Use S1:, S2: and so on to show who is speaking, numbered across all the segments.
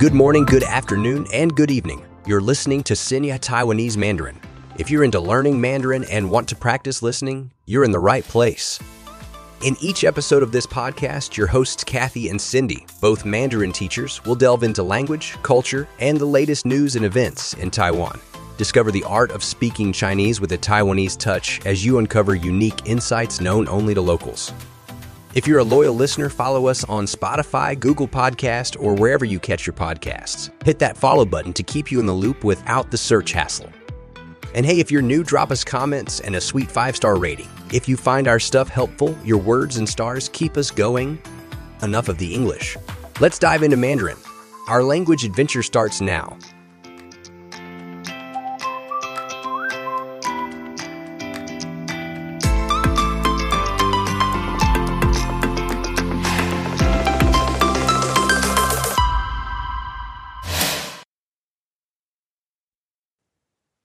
S1: Good morning, good afternoon, and good evening. You're listening to Sinya Taiwanese Mandarin. If you're into learning Mandarin and want to practice listening, you're in the right place. In each episode of this podcast, your hosts Kathy and Cindy, both Mandarin teachers, will delve into language, culture, and the latest news and events in Taiwan. Discover the art of speaking Chinese with a Taiwanese touch as you uncover unique insights known only to locals. If you're a loyal listener, follow us on Spotify, Google Podcast, or wherever you catch your podcasts. Hit that follow button to keep you in the loop without the search hassle. And hey, if you're new, drop us comments and a sweet five star rating. If you find our stuff helpful, your words and stars keep us going. Enough of the English. Let's dive into Mandarin. Our language adventure starts now.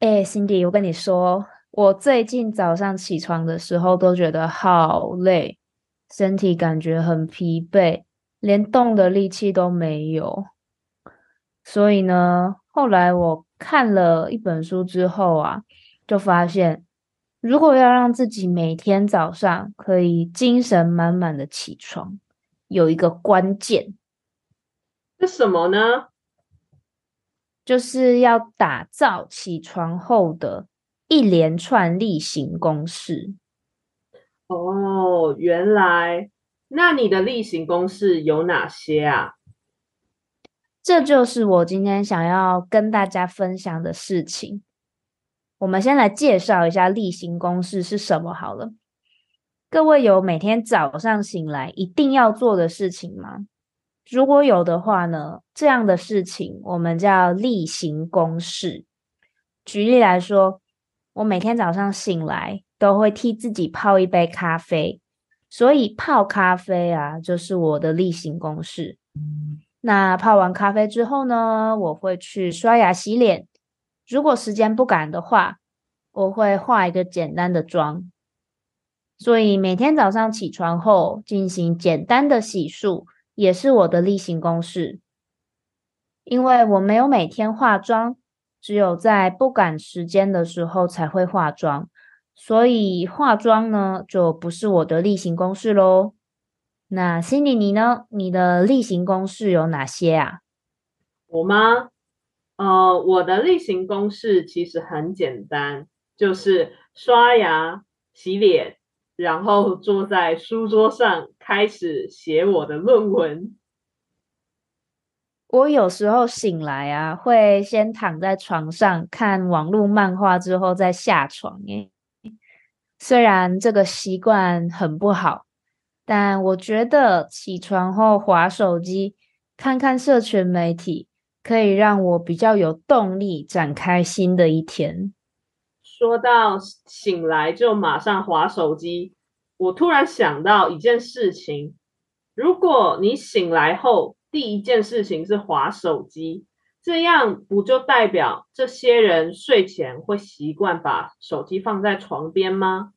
S2: 哎，Cindy，我跟你说，我最近早上起床的时候都觉得好累，身体感觉很疲惫，连动的力气都没有。所以呢，后来我看了一本书之后啊，就发现，如果要让自己每天早上可以精神满满的起床，有一个关键，
S3: 是什么呢？
S2: 就是要打造起床后的一连串例行公事。
S3: 哦，原来，那你的例行公事有哪些啊？
S2: 这就是我今天想要跟大家分享的事情。我们先来介绍一下例行公事是什么好了。各位有每天早上醒来一定要做的事情吗？如果有的话呢，这样的事情我们叫例行公事。举例来说，我每天早上醒来都会替自己泡一杯咖啡，所以泡咖啡啊就是我的例行公事。那泡完咖啡之后呢，我会去刷牙洗脸。如果时间不赶的话，我会化一个简单的妆。所以每天早上起床后进行简单的洗漱。也是我的例行公事，因为我没有每天化妆，只有在不赶时间的时候才会化妆，所以化妆呢就不是我的例行公事喽。那 Cindy 你呢？你的例行公事有哪些啊？
S3: 我吗？呃，我的例行公事其实很简单，就是刷牙、洗脸。然后坐在书桌上开始写我的论文。
S2: 我有时候醒来啊，会先躺在床上看网络漫画，之后再下床。诶，虽然这个习惯很不好，但我觉得起床后划手机、看看社群媒体，可以让我比较有动力展开新的一天。
S3: 说到醒来就马上划手机，我突然想到一件事情：如果你醒来后第一件事情是划手机，这样不就代表这些人睡前会习惯把手机放在床边吗？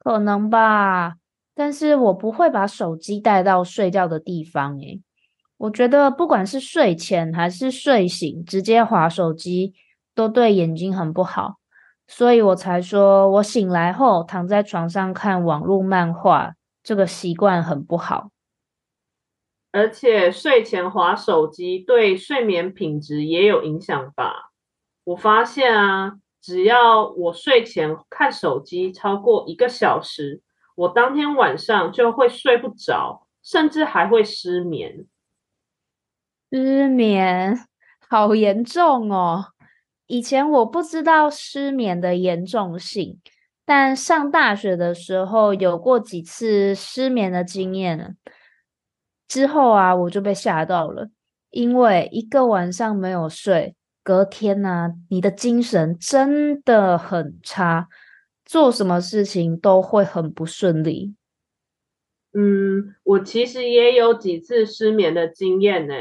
S2: 可能吧，但是我不会把手机带到睡觉的地方。诶，我觉得不管是睡前还是睡醒，直接划手机都对眼睛很不好。所以我才说，我醒来后躺在床上看网络漫画，这个习惯很不好。
S3: 而且睡前划手机对睡眠品质也有影响吧？我发现啊，只要我睡前看手机超过一个小时，我当天晚上就会睡不着，甚至还会失眠。
S2: 失眠，好严重哦！以前我不知道失眠的严重性，但上大学的时候有过几次失眠的经验之后啊，我就被吓到了，因为一个晚上没有睡，隔天呢，你的精神真的很差，做什么事情都会很不顺利。
S3: 嗯，我其实也有几次失眠的经验呢。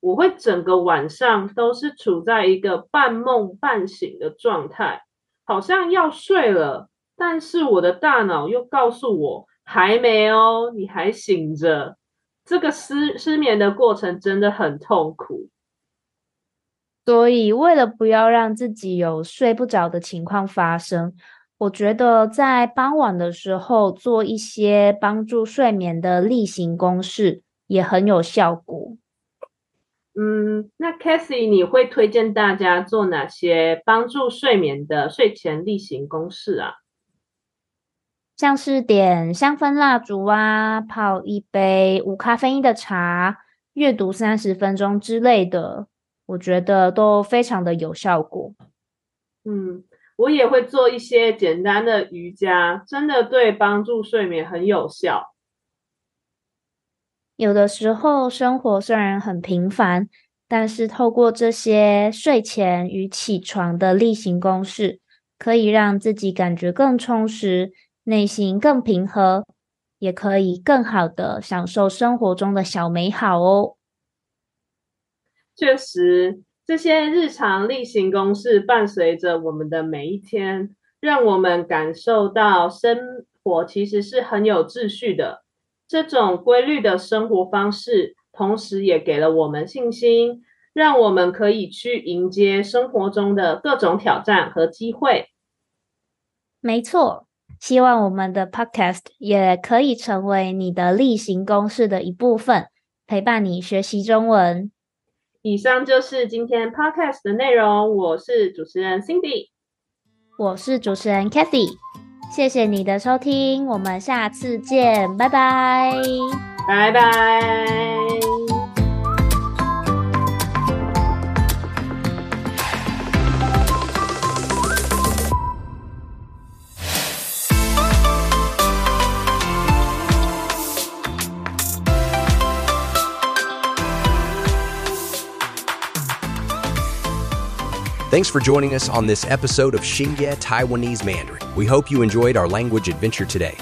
S3: 我会整个晚上都是处在一个半梦半醒的状态，好像要睡了，但是我的大脑又告诉我还没哦，你还醒着。这个失失眠的过程真的很痛苦。
S2: 所以，为了不要让自己有睡不着的情况发生，我觉得在傍晚的时候做一些帮助睡眠的例行公事也很有效果。
S3: 嗯，那 c a s i e 你会推荐大家做哪些帮助睡眠的睡前例行公事啊？
S2: 像是点香氛蜡烛啊，泡一杯无咖啡因的茶，阅读三十分钟之类的，我觉得都非常的有效果。
S3: 嗯，我也会做一些简单的瑜伽，真的对帮助睡眠很有效。
S2: 有的时候生活虽然很平凡，但是透过这些睡前与起床的例行公事，可以让自己感觉更充实，内心更平和，也可以更好的享受生活中的小美好哦。
S3: 确实，这些日常例行公事伴随着我们的每一天，让我们感受到生活其实是很有秩序的。这种规律的生活方式，同时也给了我们信心，让我们可以去迎接生活中的各种挑战和机会。
S2: 没错，希望我们的 Podcast 也可以成为你的例行公事的一部分，陪伴你学习中文。
S3: 以上就是今天 Podcast 的内容。我是主持人 Cindy，
S2: 我是主持人 Kathy。谢谢你的收听，我们下次见，拜拜，
S3: 拜拜。
S1: Thanks for joining us on this episode of Xingye Taiwanese Mandarin. We hope you enjoyed our language adventure today.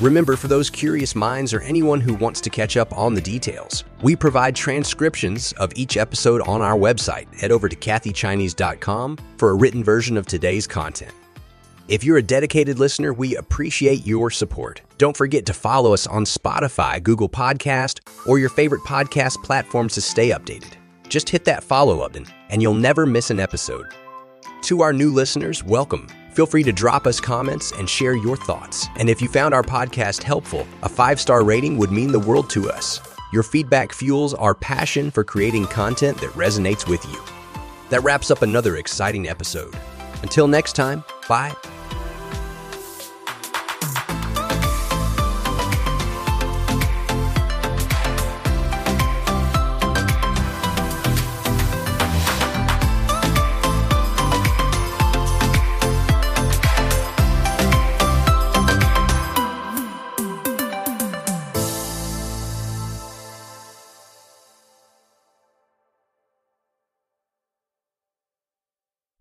S1: Remember, for those curious minds or anyone who wants to catch up on the details, we provide transcriptions of each episode on our website. Head over to kathychinese.com for a written version of today's content. If you're a dedicated listener, we appreciate your support. Don't forget to follow us on Spotify, Google Podcast, or your favorite podcast platforms to stay updated. Just hit that follow button and you'll never miss an episode. To our new listeners, welcome. Feel free to drop us comments and share your thoughts. And if you found our podcast helpful, a five star rating would mean the world to us. Your feedback fuels our passion for creating content that resonates with you. That wraps up another exciting episode. Until next time, bye